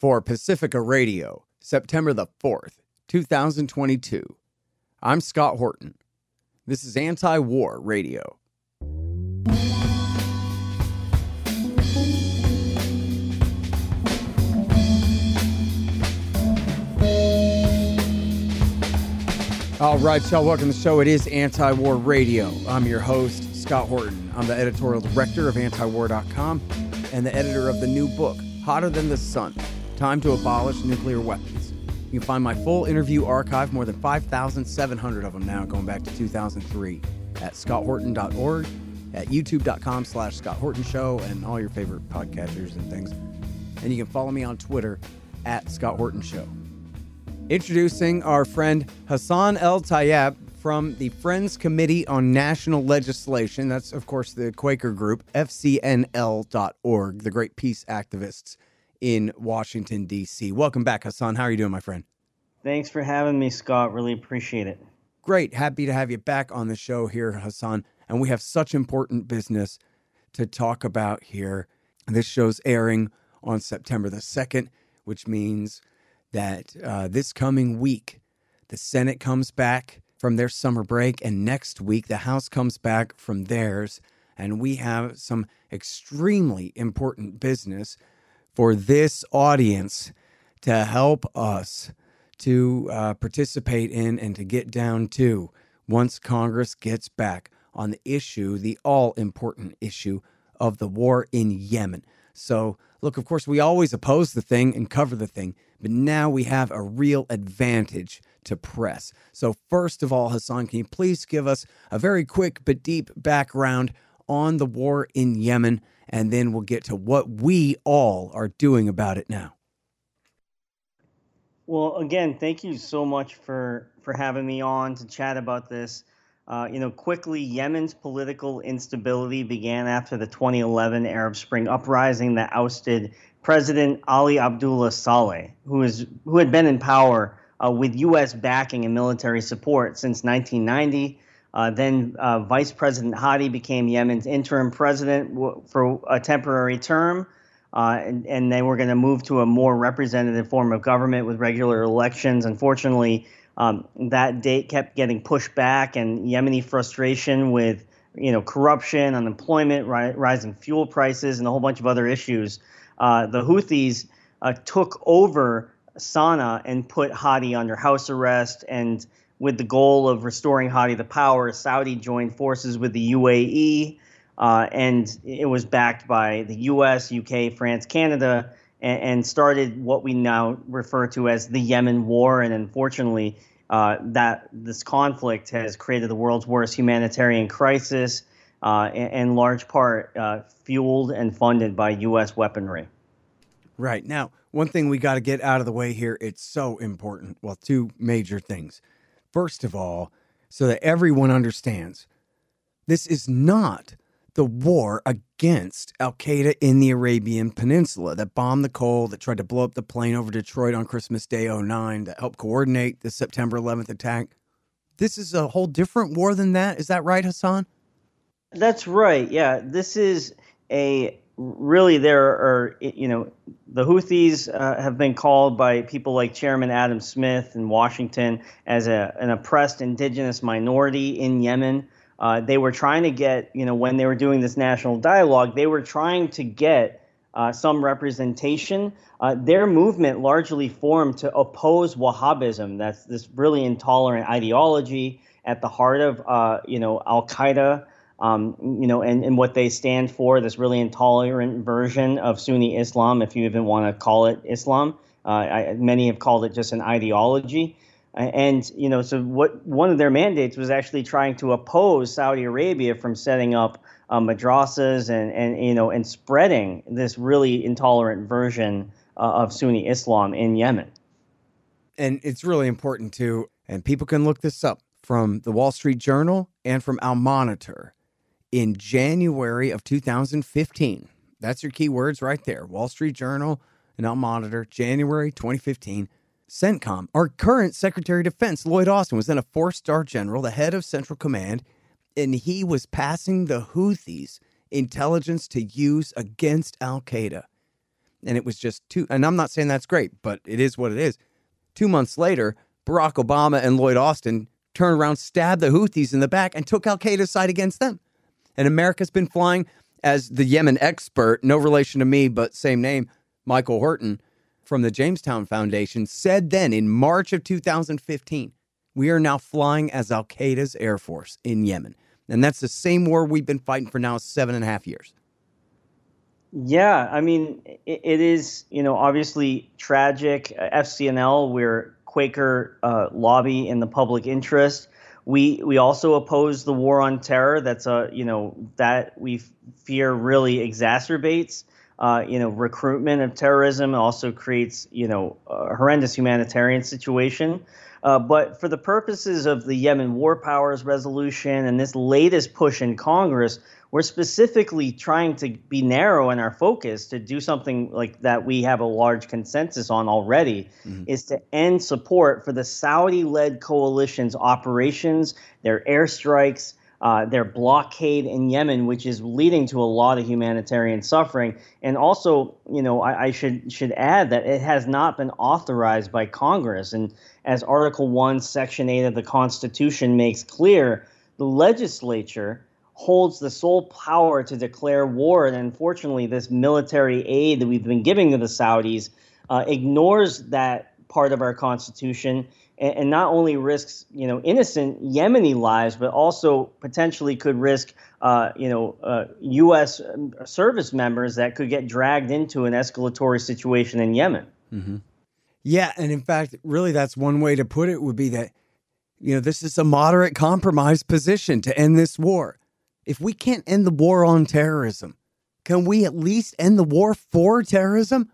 for Pacifica Radio, September the 4th, 2022. I'm Scott Horton. This is Anti War Radio. All right, y'all, welcome to the show. It is Anti War Radio. I'm your host, Scott Horton. I'm the editorial director of antiwar.com and the editor of the new book, Hotter Than the Sun Time to Abolish Nuclear Weapons. You can find my full interview archive, more than 5,700 of them now, going back to 2003, at scotthorton.org, at youtube.com slash Scott Horton Show, and all your favorite podcatchers and things. And you can follow me on Twitter at Scott Horton Show. Introducing our friend Hassan El-Tayyab from the Friends Committee on National Legislation. That's, of course, the Quaker group, FCNL.org, the great peace activists in Washington, D.C. Welcome back, Hassan. How are you doing, my friend? Thanks for having me, Scott. Really appreciate it. Great. Happy to have you back on the show here, Hassan. And we have such important business to talk about here. This show's airing on September the 2nd, which means that uh, this coming week, the Senate comes back from their summer break, and next week, the House comes back from theirs. And we have some extremely important business for this audience to help us to uh, participate in and to get down to once Congress gets back on the issue, the all important issue of the war in Yemen. So, look, of course, we always oppose the thing and cover the thing, but now we have a real advantage to press. So, first of all, Hassan, can you please give us a very quick but deep background on the war in Yemen and then we'll get to what we all are doing about it now. Well, again, thank you so much for for having me on to chat about this. Uh, you know, quickly, Yemen's political instability began after the 2011 Arab Spring uprising that ousted President Ali Abdullah Saleh, who is who had been in power uh, with U.S. backing and military support since 1990. Uh, then uh, Vice President Hadi became Yemen's interim president w- for a temporary term, uh, and, and they were going to move to a more representative form of government with regular elections. Unfortunately, um, that date kept getting pushed back, and Yemeni frustration with you know corruption, unemployment, ri- rising fuel prices, and a whole bunch of other issues. Uh, the Houthis uh, took over Sana'a and put Hadi under house arrest and with the goal of restoring Hadi the power, Saudi joined forces with the UAE, uh, and it was backed by the U.S., UK, France, Canada, and, and, started what we now refer to as the Yemen War. And unfortunately, uh, that this conflict has created the world's worst humanitarian crisis, uh, in, in, large part uh, fueled and funded by U.S. weaponry. Right now, one thing we got to get out of the way here. It's so important. Well, two major things. First of all, so that everyone understands, this is not the war against Al Qaeda in the Arabian Peninsula that bombed the Cole, that tried to blow up the plane over Detroit on Christmas Day 09, that helped coordinate the September 11th attack. This is a whole different war than that. Is that right, Hassan? That's right. Yeah. This is a really there are you know the Houthis uh, have been called by people like Chairman Adam Smith in Washington as a, an oppressed indigenous minority in Yemen. Uh, they were trying to get you know when they were doing this national dialogue, they were trying to get uh, some representation. Uh, their movement largely formed to oppose Wahhabism. That's this really intolerant ideology at the heart of uh, you know Al Qaeda um, you know, and, and what they stand for, this really intolerant version of Sunni Islam, if you even want to call it Islam. Uh, I, many have called it just an ideology. And, you know, so what one of their mandates was actually trying to oppose Saudi Arabia from setting up uh, madrasas and, and, you know, and spreading this really intolerant version uh, of Sunni Islam in Yemen. And it's really important too, and people can look this up from the Wall Street Journal and from Al Monitor in January of 2015. That's your keywords right there. Wall Street Journal and Al Monitor, January 2015. CENTCOM, our current Secretary of Defense, Lloyd Austin, was then a four star general, the head of Central Command, and he was passing the Houthis intelligence to use against Al Qaeda. And it was just two, and I'm not saying that's great, but it is what it is. Two months later, Barack Obama and Lloyd Austin turned around, stabbed the Houthis in the back, and took Al Qaeda's side against them. And America's been flying as the Yemen expert, no relation to me, but same name, Michael Horton from the Jamestown Foundation, said then in March of 2015, we are now flying as Al Qaeda's Air Force in Yemen. And that's the same war we've been fighting for now seven and a half years. Yeah, I mean, it, is, you know, obviously tragic. FCNL, we're Quaker uh, lobby in the public interest. We we also oppose the war on terror. That's a you know that we fear really exacerbates uh, you know recruitment of terrorism. Also creates you know a horrendous humanitarian situation. Uh, but for the purposes of the Yemen War Powers Resolution and this latest push in Congress, we're specifically trying to be narrow in our focus to do something like that we have a large consensus on already mm-hmm. is to end support for the Saudi led coalition's operations, their airstrikes, uh, their blockade in Yemen, which is leading to a lot of humanitarian suffering. And also, you know, I, I, should should add that it has not been authorized by Congress. And as Article One, Section Eight of the Constitution makes clear, the legislature holds the sole power to declare war. And unfortunately, this military aid that we've been giving to the Saudis uh, ignores that part of our constitution and, and, not only risks you know innocent Yemeni lives, but also potentially could risk uh, you know uh, U.S. service members that could get dragged into an escalatory situation in Yemen. Mm-hmm. Yeah, and in fact, really, that's one way to put it would be that you know this is a moderate compromise position to end this war if we can't end the war on terrorism, can we at least end the war for terrorism?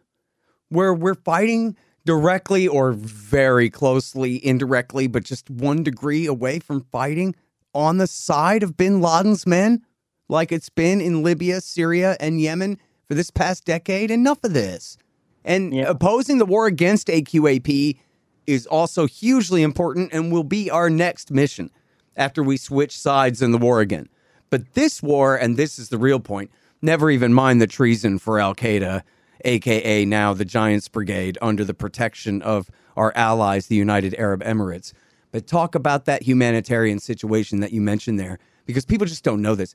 Where we're fighting directly or very closely, indirectly, but just one degree away from fighting on the side of bin Laden's men, like it's been in Libya, Syria, and Yemen for this past decade. Enough of this. And yeah. opposing the war against AQAP is also hugely important and will be our next mission after we switch sides in the war again. But this war, and this is the real point, never even mind the treason for Al Qaeda, aka now the Giants Brigade, under the protection of our allies, the United Arab Emirates. But talk about that humanitarian situation that you mentioned there, because people just don't know this.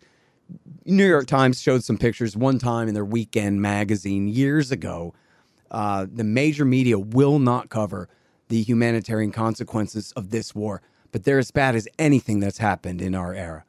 New York Times showed some pictures one time in their weekend magazine years ago. Uh, the major media will not cover the humanitarian consequences of this war, but they're as bad as anything that's happened in our era.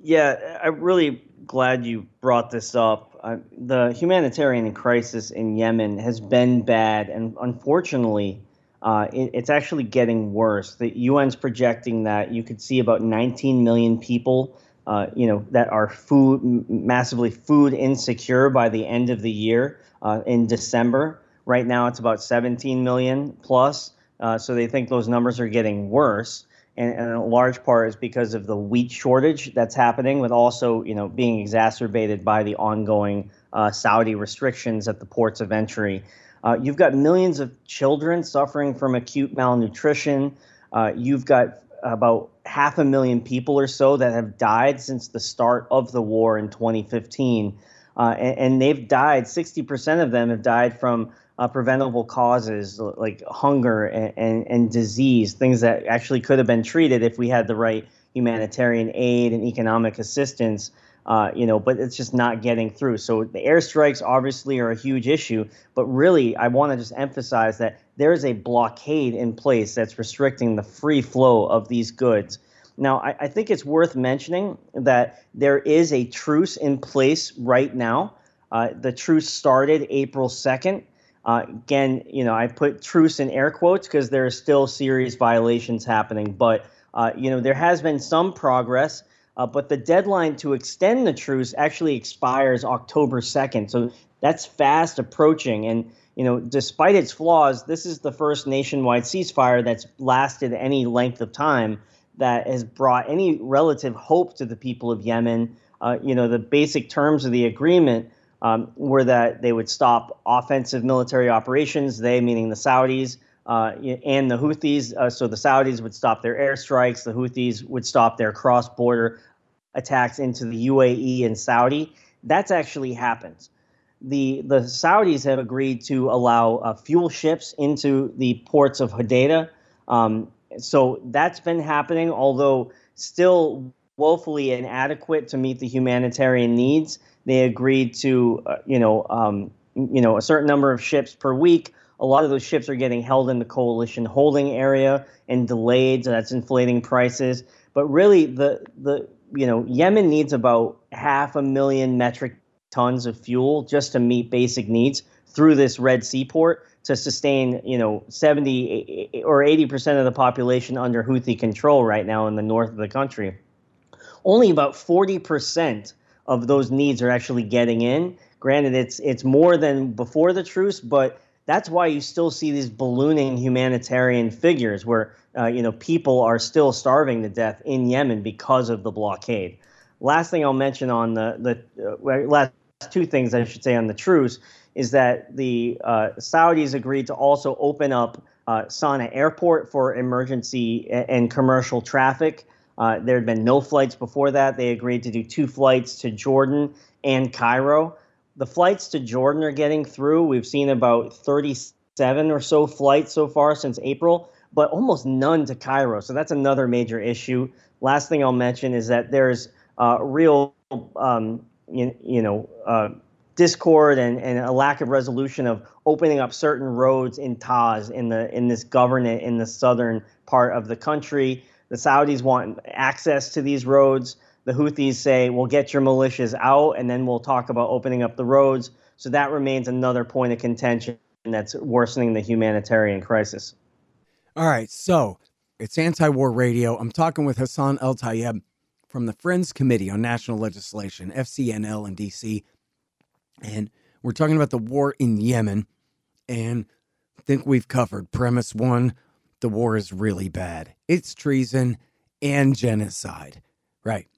Yeah, I'm really glad you brought this up. Uh, the humanitarian crisis in Yemen has been bad, and unfortunately, uh, it, it's actually getting worse. The UN's projecting that you could see about 19 million people, uh, you know, that are food massively food insecure by the end of the year uh, in December. Right now, it's about 17 million plus. Uh, so they think those numbers are getting worse and, and a large part is because of the wheat shortage that's happening, with also you know being exacerbated by the ongoing uh, Saudi restrictions at the ports of entry. Uh, you've got millions of children suffering from acute malnutrition. Uh, you've got about half a million people or so that have died since the start of the war in 2015. Uh, and, and, they've died, 60% of them have died from uh, preventable causes like hunger and, and, and, disease, things that actually could have been treated if we had the right humanitarian aid and economic assistance. Uh, you know, but it's just not getting through. So the airstrikes obviously are a huge issue, but really, I want to just emphasize that there is a blockade in place that's restricting the free flow of these goods. Now, I, I think it's worth mentioning that there is a truce in place right now. Uh, the truce started April 2nd. Uh, again, you know, I put truce in air quotes because there are still serious violations happening, but uh, you know, there has been some progress. Uh, but the deadline to extend the truce actually expires October 2nd, so that's fast approaching. And you know, despite its flaws, this is the first nationwide ceasefire that's lasted any length of time that has brought any relative hope to the people of Yemen. Uh, you know, the basic terms of the agreement um, were that they would stop offensive military operations, they meaning the Saudis uh, and the Houthis. Uh, so the Saudis would stop their airstrikes, the Houthis would stop their cross border attacks into the UAE and Saudi. That's actually happened. the the Saudis have agreed to allow uh, fuel ships into the ports of Hodeidah. Um, so that's been happening, although still woefully inadequate to meet the humanitarian needs. They agreed to, uh, you know, um, you know, a certain number of ships per week. A lot of those ships are getting held in the coalition holding area and delayed, so that's inflating prices. But really, the the you know, Yemen needs about half a million metric tons of fuel just to meet basic needs through this Red Sea port to sustain, you know, 70 or 80% of the population under Houthi control right now in the north of the country. Only about 40% of those needs are actually getting in. Granted, it's it's more than before the truce, but that's why you still see these ballooning humanitarian figures where uh, you know people are still starving to death in Yemen because of the blockade. Last thing I'll mention on the the uh, last two things I should say on the truce is that the uh, Saudis agreed to also open up uh, Sana'a Airport for emergency and commercial traffic. Uh, there had been no flights before that. They agreed to do two flights to Jordan and Cairo. The flights to Jordan are getting through. We've seen about 37 or so flights so far since April, but almost none to Cairo. So that's another major issue. Last thing I'll mention is that there's uh, real, um, you, you, know, uh, discord and, and a lack of resolution of opening up certain roads in Taiz in the in this government in the southern part of the country. The Saudis want access to these roads. The Houthis say, "We'll get your militias out, and then we'll talk about opening up the roads." So that remains another point of contention that's worsening the humanitarian crisis. All right, so it's anti-war radio. I'm talking with Hassan El-Tayyab from the Friends Committee on National Legislation, FCNL in DC. And we're talking about the war in Yemen. And I think we've covered premise one the war is really bad. It's treason and genocide. Right.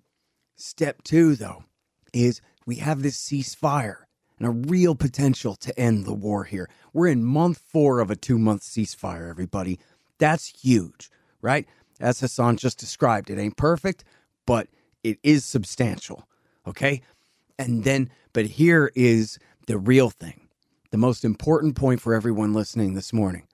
Step two, though, is we have this ceasefire and a real potential to end the war here. We're in month four of a two month ceasefire, everybody. That's huge, right? As Hassan just described, it ain't perfect, but it is substantial. Okay. And then, but here is the real thing, the most important point for everyone listening this morning.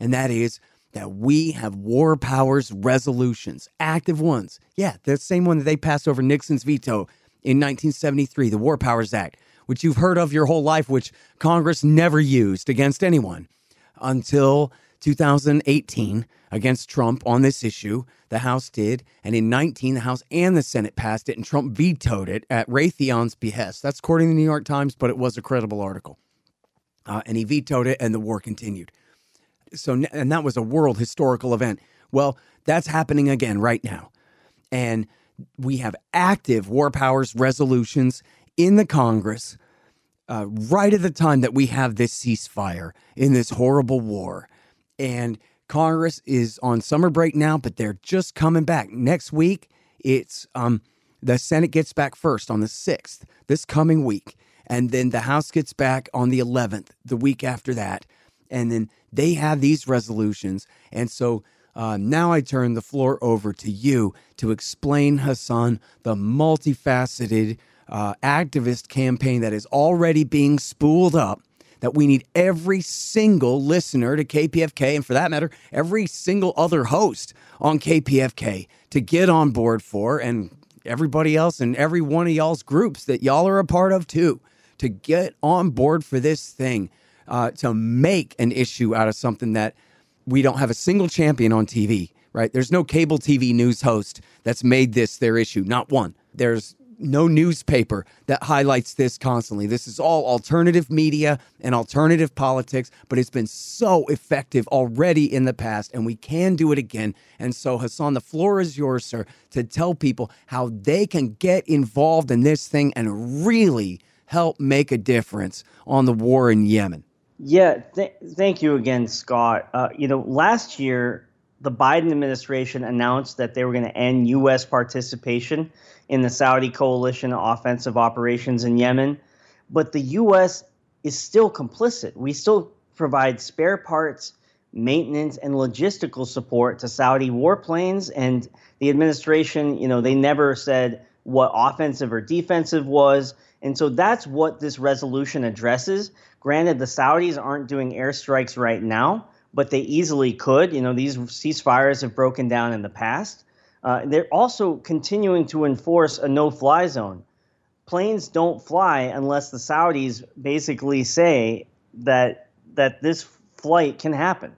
And that is that we have war powers resolutions, active ones. Yeah, the same one that they passed over Nixon's veto in 1973, the War Powers Act, which you've heard of your whole life, which Congress never used against anyone until 2018 against Trump on this issue. The House did. And in 19, the House and the Senate passed it, and Trump vetoed it at Raytheon's behest. That's according to the New York Times, but it was a credible article. Uh, and he vetoed it, and the war continued. So, and that was a world historical event. Well, that's happening again right now. And we have active war powers resolutions in the Congress uh, right at the time that we have this ceasefire in this horrible war. And Congress is on summer break now, but they're just coming back. Next week, it's um, the Senate gets back first on the 6th, this coming week. And then the House gets back on the 11th, the week after that. And then they have these resolutions. And so uh, now I turn the floor over to you to explain, Hassan, the multifaceted uh, activist campaign that is already being spooled up that we need every single listener to KPFK, and for that matter, every single other host on KPFK to get on board for, and everybody else and every one of y'all's groups that y'all are a part of too, to get on board for this thing, uh, to make an issue out of something that we don't have a single champion on TV, right? There's no cable TV news host that's made this their issue, not one. There's no newspaper that highlights this constantly. This is all alternative media and alternative politics, but it's been so effective already in the past, and we can do it again. And so, Hassan, the floor is yours, sir, to tell people how they can get involved in this thing and really help make a difference on the war in Yemen. Yeah, th- thank you again, Scott. Uh, you know, last year, the Biden administration announced that they were going to end U.S. participation in the Saudi coalition offensive operations in Yemen. But the U.S. is still complicit. We still provide spare parts, maintenance, and logistical support to Saudi warplanes. And the administration, you know, they never said what offensive or defensive was. And so that's what this resolution addresses. Granted, the Saudis aren't doing airstrikes right now, but they easily could. You know, these ceasefires have broken down in the past. Uh, they're also continuing to enforce a no fly zone. Planes don't fly unless the Saudis basically say that that this flight can happen.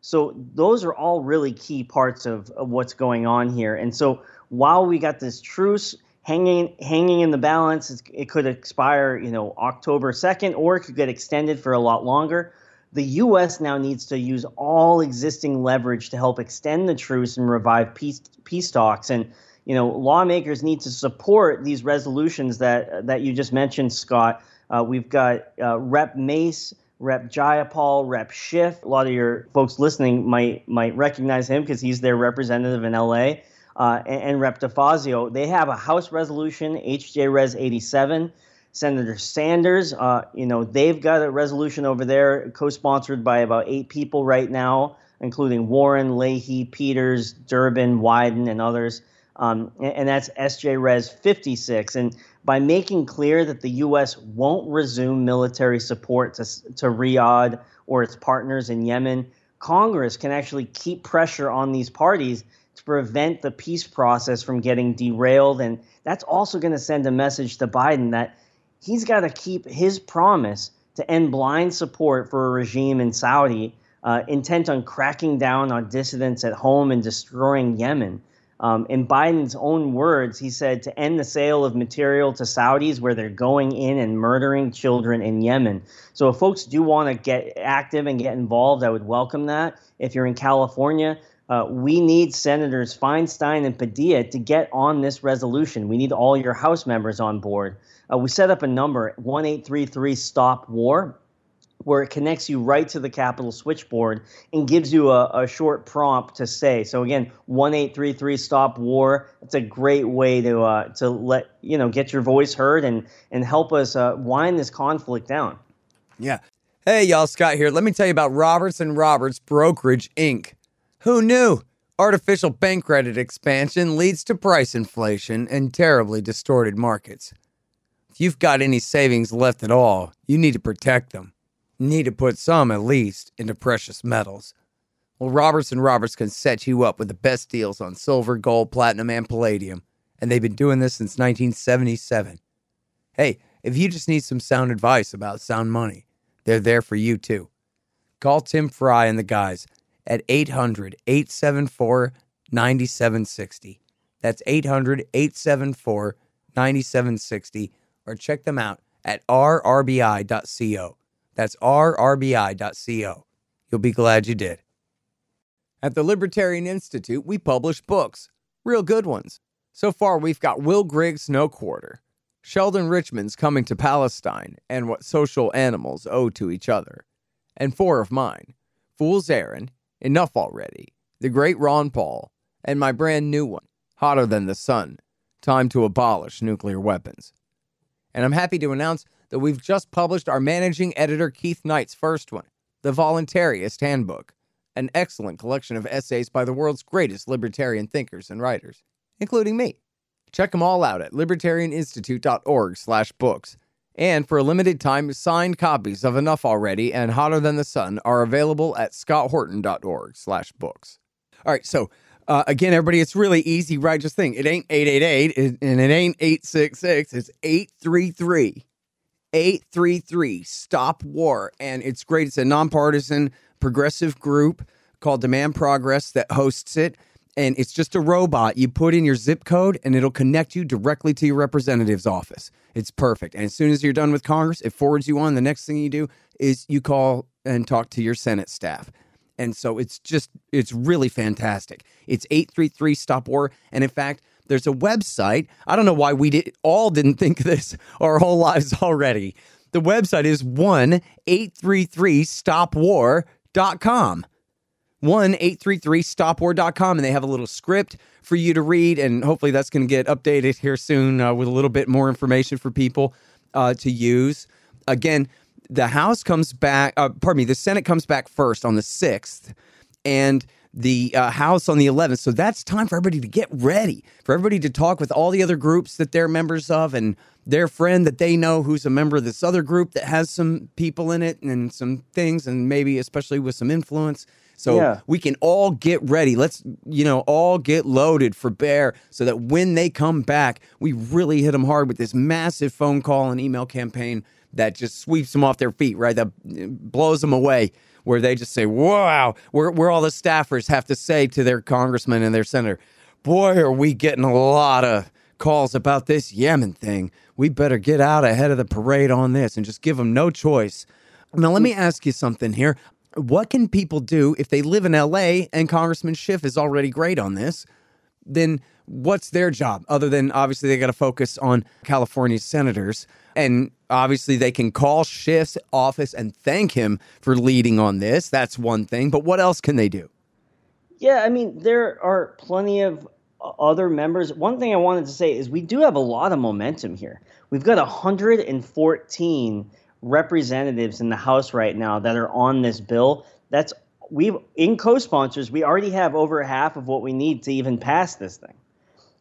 So those are all really key parts of, of what's going on here. And so while we got this truce hanging hanging in the balance, it could expire, you know, October 2nd, or it could get extended for a lot longer. The U.S. now needs to use all existing leverage to help extend the truce and revive peace peace talks. And you know, lawmakers need to support these resolutions that that you just mentioned, Scott. Uh, we've got uh, Rep. Mace Rep. Jayapal, Rep. Schiff. A lot of your folks listening might might recognize him because he's their representative in LA. Uh, and, and, Rep. DeFazio. They have a House resolution, HJ Res 87. Senator Sanders, uh, you know, they've got a resolution over there, co-sponsored by about eight people right now, including Warren, Leahy, Peters, Durbin, Wyden, and others. Um, and, and, that's SJ Res 56. And by making clear that the U.S. won't resume military support to, to Riyadh or its partners in Yemen, Congress can actually keep pressure on these parties prevent the peace process from getting derailed. And that's also going to send a message to Biden that he's got to keep his promise to end blind support for a regime in Saudi uh, intent on cracking down on dissidents at home and destroying Yemen. Um, in Biden's own words, he said to end the sale of material to Saudis where they're going in and murdering children in Yemen. So, if folks do want to get active and get involved, I would welcome that. If you're in California, uh, we need Senators Feinstein and Padilla to get on this resolution. We need all your House members on board. Uh, we set up a number, 1833 Stop War where it connects you right to the Capitol switchboard and gives you a, a short prompt to say. So again, one eight three three stop war. It's a great way to uh, to let you know get your voice heard and and help us uh, wind this conflict down. Yeah. Hey y'all, Scott here. Let me tell you about Roberts and Roberts Brokerage Inc. Who knew? Artificial bank credit expansion leads to price inflation and terribly distorted markets. If you've got any savings left at all, you need to protect them You need to put some at least into precious metals. Well, Roberts and Roberts can set you up with the best deals on silver, gold, platinum, and palladium, and they've been doing this since 1977. Hey, if you just need some sound advice about sound money, they're there for you too. Call Tim Fry and the guys at 800 874 9760. That's 800 874 9760, or check them out at rrbi.co. That's rrbi.co. You'll be glad you did. At the Libertarian Institute, we publish books, real good ones. So far, we've got Will Grigg's No Quarter, Sheldon Richman's Coming to Palestine, and What Social Animals Owe to Each Other, and four of mine Fool's Errand, Enough Already, The Great Ron Paul, and my brand new one, Hotter Than the Sun Time to Abolish Nuclear Weapons. And I'm happy to announce that we've just published our managing editor Keith Knight's first one, The Voluntarist Handbook, an excellent collection of essays by the world's greatest libertarian thinkers and writers, including me. Check them all out at libertarianinstitute.org/books. And for a limited time, signed copies of Enough Already and Hotter Than the Sun are available at scotthorton.org/books. All right, so uh, again, everybody, it's really easy, right? Just think, it ain't 888 and it ain't 866, it's 833 833 Stop War. And it's great. It's a nonpartisan progressive group called Demand Progress that hosts it. And it's just a robot. You put in your zip code and it'll connect you directly to your representative's office. It's perfect. And as soon as you're done with Congress, it forwards you on. The next thing you do is you call and talk to your Senate staff. And so it's just, it's really fantastic. It's 833 Stop War. And in fact, there's a website. I don't know why we did, all didn't think this our whole lives already. The website is 1 833 stopwar.com. 1 833 stopwar.com. And they have a little script for you to read. And hopefully that's going to get updated here soon uh, with a little bit more information for people uh, to use. Again, the House comes back, uh, pardon me, the Senate comes back first on the 6th. And the uh, House on the 11th. So that's time for everybody to get ready, for everybody to talk with all the other groups that they're members of and their friend that they know who's a member of this other group that has some people in it and some things, and maybe especially with some influence. So Yeah. we can all get ready. Let's, you know, all get loaded for Bear so that when they come back, we really hit them hard with this massive phone call and email campaign that just sweeps them off their feet, right? That uh, blows them away, where they just say, wow, where, where all the staffers have to say to their congressman and their senator, boy, are we getting a lot of calls about this Yemen thing. We better get out ahead of the parade on this and just give them no choice. Now, let me ask you something here. What can people do if they live in LA and Congressman Schiff is already great on this? Then what's their job other than obviously they got to focus on California senators? And obviously they can call Schiff's office and thank him for leading on this. That's one thing. But what else can they do? Yeah, I mean, there are plenty of other members. One thing I wanted to say is we do have a lot of momentum here. We've got 114 representatives in the House right now that are on this bill. That's we've in co-sponsors, we already have over half of what we need to even pass this thing.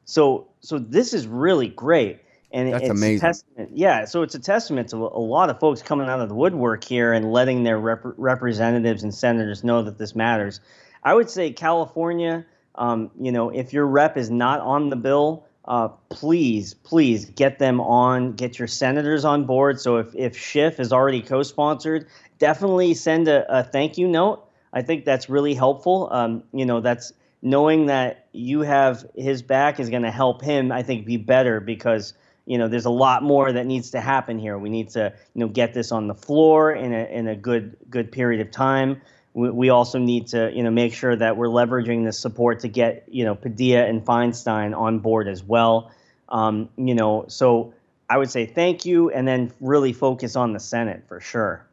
So so this is really great. And That's it's amazing. A testament, yeah, so it's a testament to a lot of folks coming out of the woodwork here and letting their rep- representatives and senators know that this matters. I would say California, um, you know, if your rep is not on the bill, uh, please, please get them on, get your senators on board. So if, if Schiff is already co sponsored, definitely send a, a thank you note. I think that's really helpful. Um, you know, that's knowing that you have his back is going to help him, I think, be better because you know there's a lot more that needs to happen here. We need to you know get this on the floor in a in a good good period of time. We, we also need to you know make sure that we're leveraging this support to get you know Padilla and Feinstein on board as well. Um, you know, so I would say thank you, and then really focus on the Senate for sure.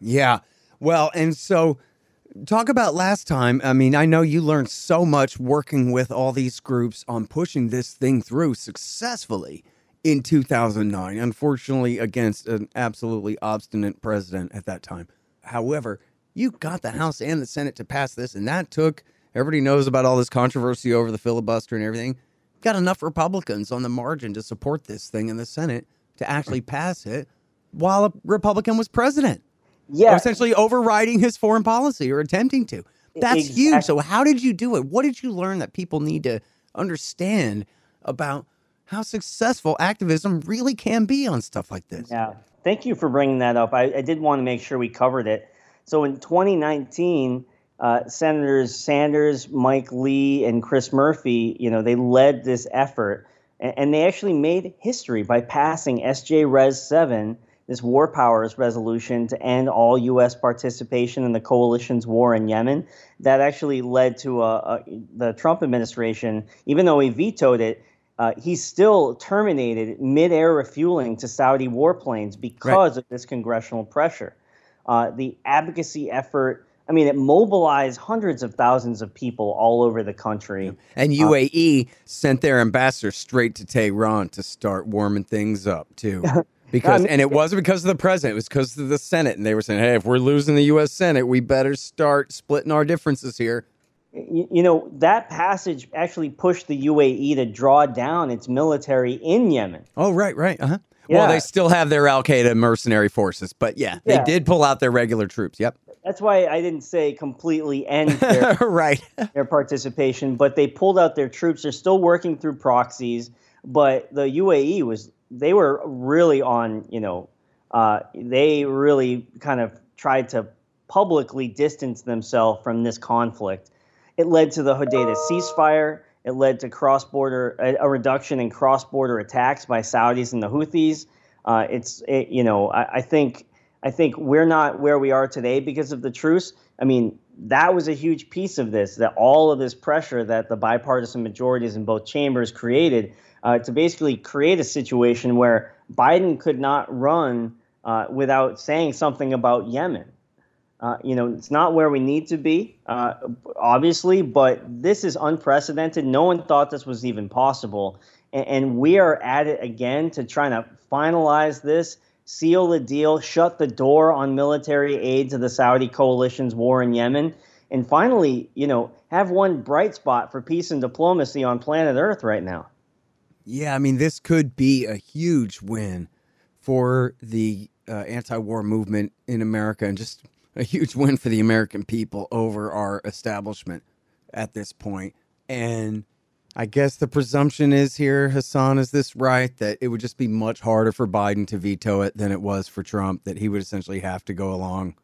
Yeah. Well, and so talk about last time. I mean, I know you learned so much working with all these groups on pushing this thing through successfully in 2009, unfortunately, against an absolutely obstinate president at that time. However, you got the House and the Senate to pass this, and that took everybody knows about all this controversy over the filibuster and everything. Got enough Republicans on the margin to support this thing in the Senate to actually pass it while a Republican was president Yeah, essentially overriding his foreign policy or attempting to. That's huge. So, how did you do it? What did you learn that people need to understand about how successful activism really can be on stuff like this? Yeah. Thank you for bringing that up. I, I did want to make sure we covered it. So in 2019, uh, Senators Sanders, Mike Lee, and Chris Murphy, you know, they led this effort, and, and they actually made history by passing SJ Res 7, this war powers resolution to end all U.S. participation in the coalition's war in Yemen. That actually led to a, a, the Trump administration, even though he vetoed it, uh, he still terminated mid-air refueling to Saudi warplanes because of this congressional pressure. Uh, the advocacy effort, I mean, it mobilized hundreds of thousands of people all over the country. And UAE sent their ambassador straight to Tehran to start warming things up too. Because and it wasn't because of the president, it was because of the Senate. And they were saying, Hey, if we're losing the US Senate, we better start splitting our differences here. You, know, that passage actually pushed the UAE to draw down its military in Yemen. Oh, right, right. Uh-huh. Well, Yeah. they still have their Al Qaeda mercenary forces, but yeah, they did pull out their regular troops. Yep. That's why I didn't say completely end their, right. their participation, but they pulled out their troops. They're still working through proxies, but the UAE was they were really on. You know, uh, they really kind of tried to publicly distance themselves from this conflict. It led to the Hodeidah ceasefire. It led to cross-border a, a reduction in cross-border attacks by Saudis and the Houthis. Uh, it's it, you know I, I think I think we're not where we are today because of the truce. I mean that was a huge piece of this. That all of this pressure that the bipartisan majorities in both chambers created uh, to basically create a situation where Biden could not run uh, without saying something about Yemen. Uh, you know, it's not where we need to be, uh, obviously, but this is unprecedented. No one thought this was even possible. And, and we are at it again to try to finalize this, seal the deal, shut the door on military aid to the Saudi coalition's war in Yemen. and finally, you know, have one bright spot for peace and diplomacy on planet Earth right now. Yeah, I mean, this could be a huge win for the uh, anti-war movement in America, and just a huge win for the American people over our establishment at this point. And I guess the presumption is here, Hassan, is this right? That it would just be much harder for Biden to veto it than it was for Trump, that he would essentially have to go along?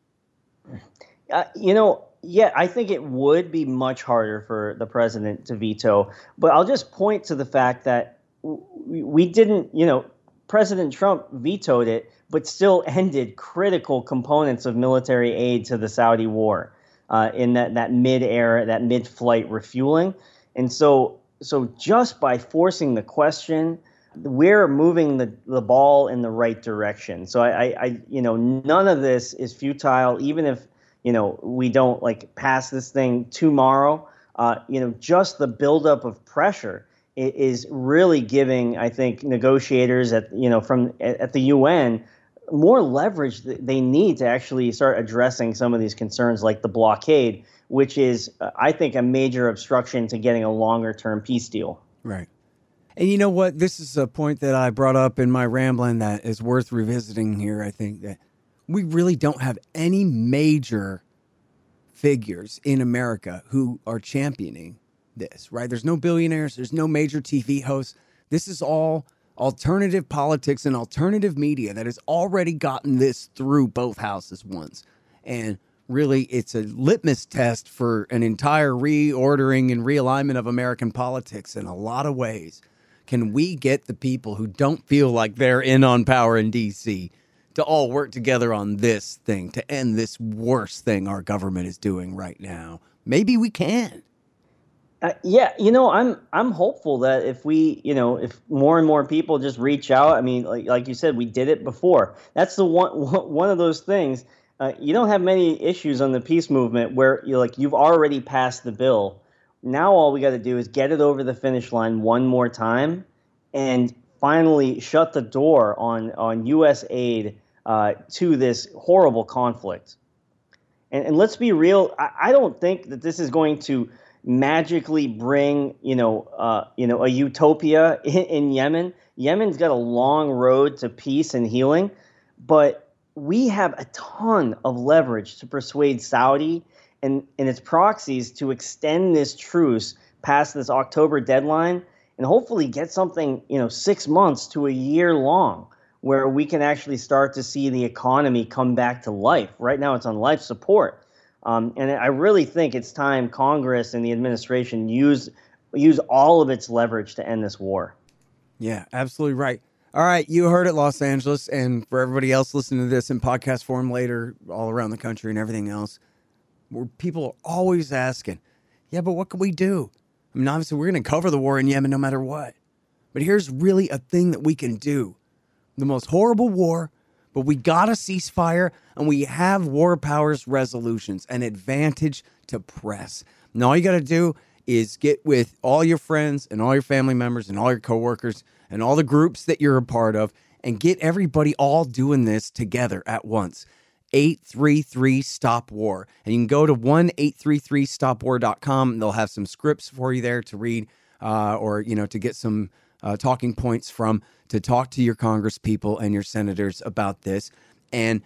Uh, you know, yeah, I think it would be much harder for the president to veto. But I'll just point to the fact that we didn't, you know, President Trump vetoed it, but still ended critical components of military aid to the Saudi war uh, in that, that mid-air, that mid-flight refueling. And so, so just by forcing the question, we're moving the, the ball in the right direction. So I, I, I, you know, none of this is futile, even if, you know, we don't like pass this thing tomorrow. Uh, you know, just the buildup of pressure is really giving, I think, negotiators at you know from at the UN more leverage that they need to actually start addressing some of these concerns, like the blockade, which is, uh, I think, a major obstruction to getting a longer term peace deal. Right. And you know what? This is a point that I brought up in my rambling that is worth revisiting here. I think that we really don't have any major figures in America who are championing this, right? There's no billionaires, there's no major TV hosts. This is all alternative politics and alternative media that has already gotten this through both houses once. And really, it's a litmus test for an entire reordering and realignment of American politics in a lot of ways. Can we get the people who don't feel like they're in on power in DC to all work together on this thing to end this worst thing our government is doing right now? Maybe we can. Uh, yeah, you know, I'm I'm hopeful that if we, you know, if more and more people just reach out, I mean, like like you said, we did it before. That's the one one of those things. Uh, you don't have many issues on the peace movement where you like you've already passed the bill. Now all we got to do is get it over the finish line one more time, and finally shut the door on on U.S. aid uh, to this horrible conflict. And, and let's be real. I, I don't think that this is going to magically bring you know uh, you know a utopia in, in Yemen. Yemen's got a long road to peace and healing, but we have a ton of leverage to persuade Saudi and, and its proxies to extend this truce past this October deadline and hopefully get something, you know, six months to a year long where we can actually start to see the economy come back to life. Right now it's on life support. Um, and I really think it's time Congress and the administration use use all of its leverage to end this war. Yeah, absolutely right. All right, you heard it, Los Angeles, and for everybody else listening to this in podcast form later, all around the country and everything else, where people are always asking, "Yeah, but what can we do?" I mean, obviously, we're going to cover the war in Yemen no matter what. But here's really a thing that we can do: the most horrible war but we got a ceasefire and we have war powers resolutions, an advantage to press. Now, all you got to do is get with all your friends and all your family members and all your coworkers and all the groups that you're a part of and get everybody all doing this together at once. 833 Stop War. And you can go to 1 833 stopwar.com. They'll have some scripts for you there to read uh, or, you know, to get some uh, talking points from to talk to your Congress people and your senators about this. And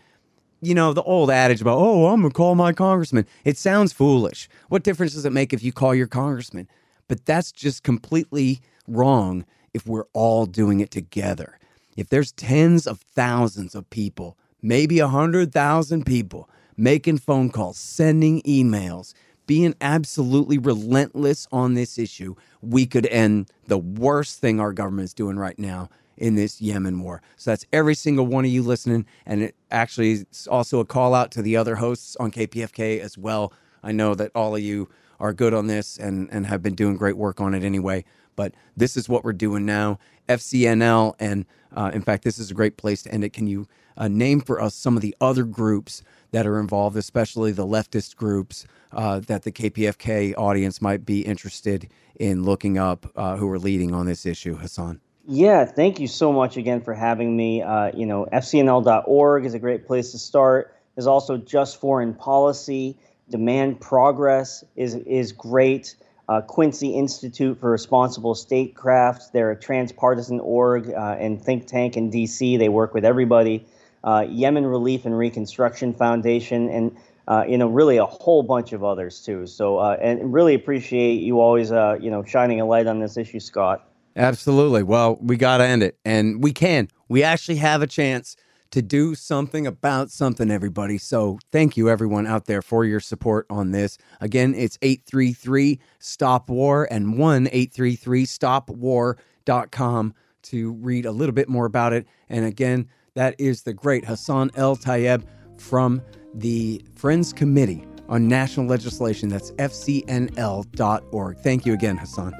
you know, the old adage about, oh, I'm going to call my congressman. It sounds foolish. What difference does it make if you call your congressman? But that's just completely wrong if we're all doing it together. If there's tens of thousands of people, maybe a 100,000 people making phone calls, sending emails, being absolutely relentless on this issue, we could end the worst thing our government is doing right now in this Yemen war. So that's every single one of you listening. And it actually is also a call out to the other hosts on KPFK as well. I know that all of you are good on this and, and have been doing great work on it anyway. But this is what we're doing now. FCNL, and uh, in fact, this is a great place to end it. Can you uh, name for us some of the other groups that are involved, especially the leftist groups uh, that the KPFK audience might be interested in looking up uh, who are leading on this issue, Hassan? Yeah, thank you so much again for having me. Uh, you know, FCNL.org is a great place to start. There's also Just Foreign Policy. Demand Progress is is great. Uh, Quincy Institute for Responsible Statecraft. They're a transpartisan org uh, and think tank in D.C. They work with everybody. Uh, Yemen Relief and Reconstruction Foundation, and uh, you know, really a whole bunch of others too. So, uh, and really appreciate you always, uh, you know, shining a light on this issue, Scott. Absolutely. Well, we got to end it, and we can. We actually have a chance to do something about something, everybody. So thank you, everyone out there, for your support on this. Again, it's 833 Stop War and 1 833 StopWar.com to read a little bit more about it. And again, that is the great Hassan El-Tayyab from the Friends Committee on National Legislation. That's fcnl.org. Thank you again, Hassan.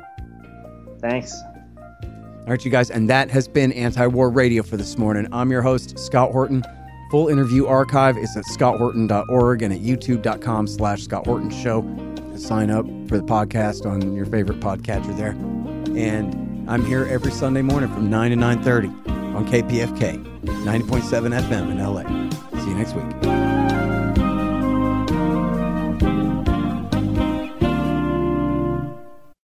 Thanks. All right, you guys, and that has been Anti War Radio for this morning. I'm your host, Scott Horton. Full interview archive is at scotthorton.org and at youtube.com slash Scott Horton Show. Sign up for the podcast on your favorite podcatcher there. And I'm here every Sunday morning from 9 to 9.30 on KPFK, 90.7 FM in LA. See you next week.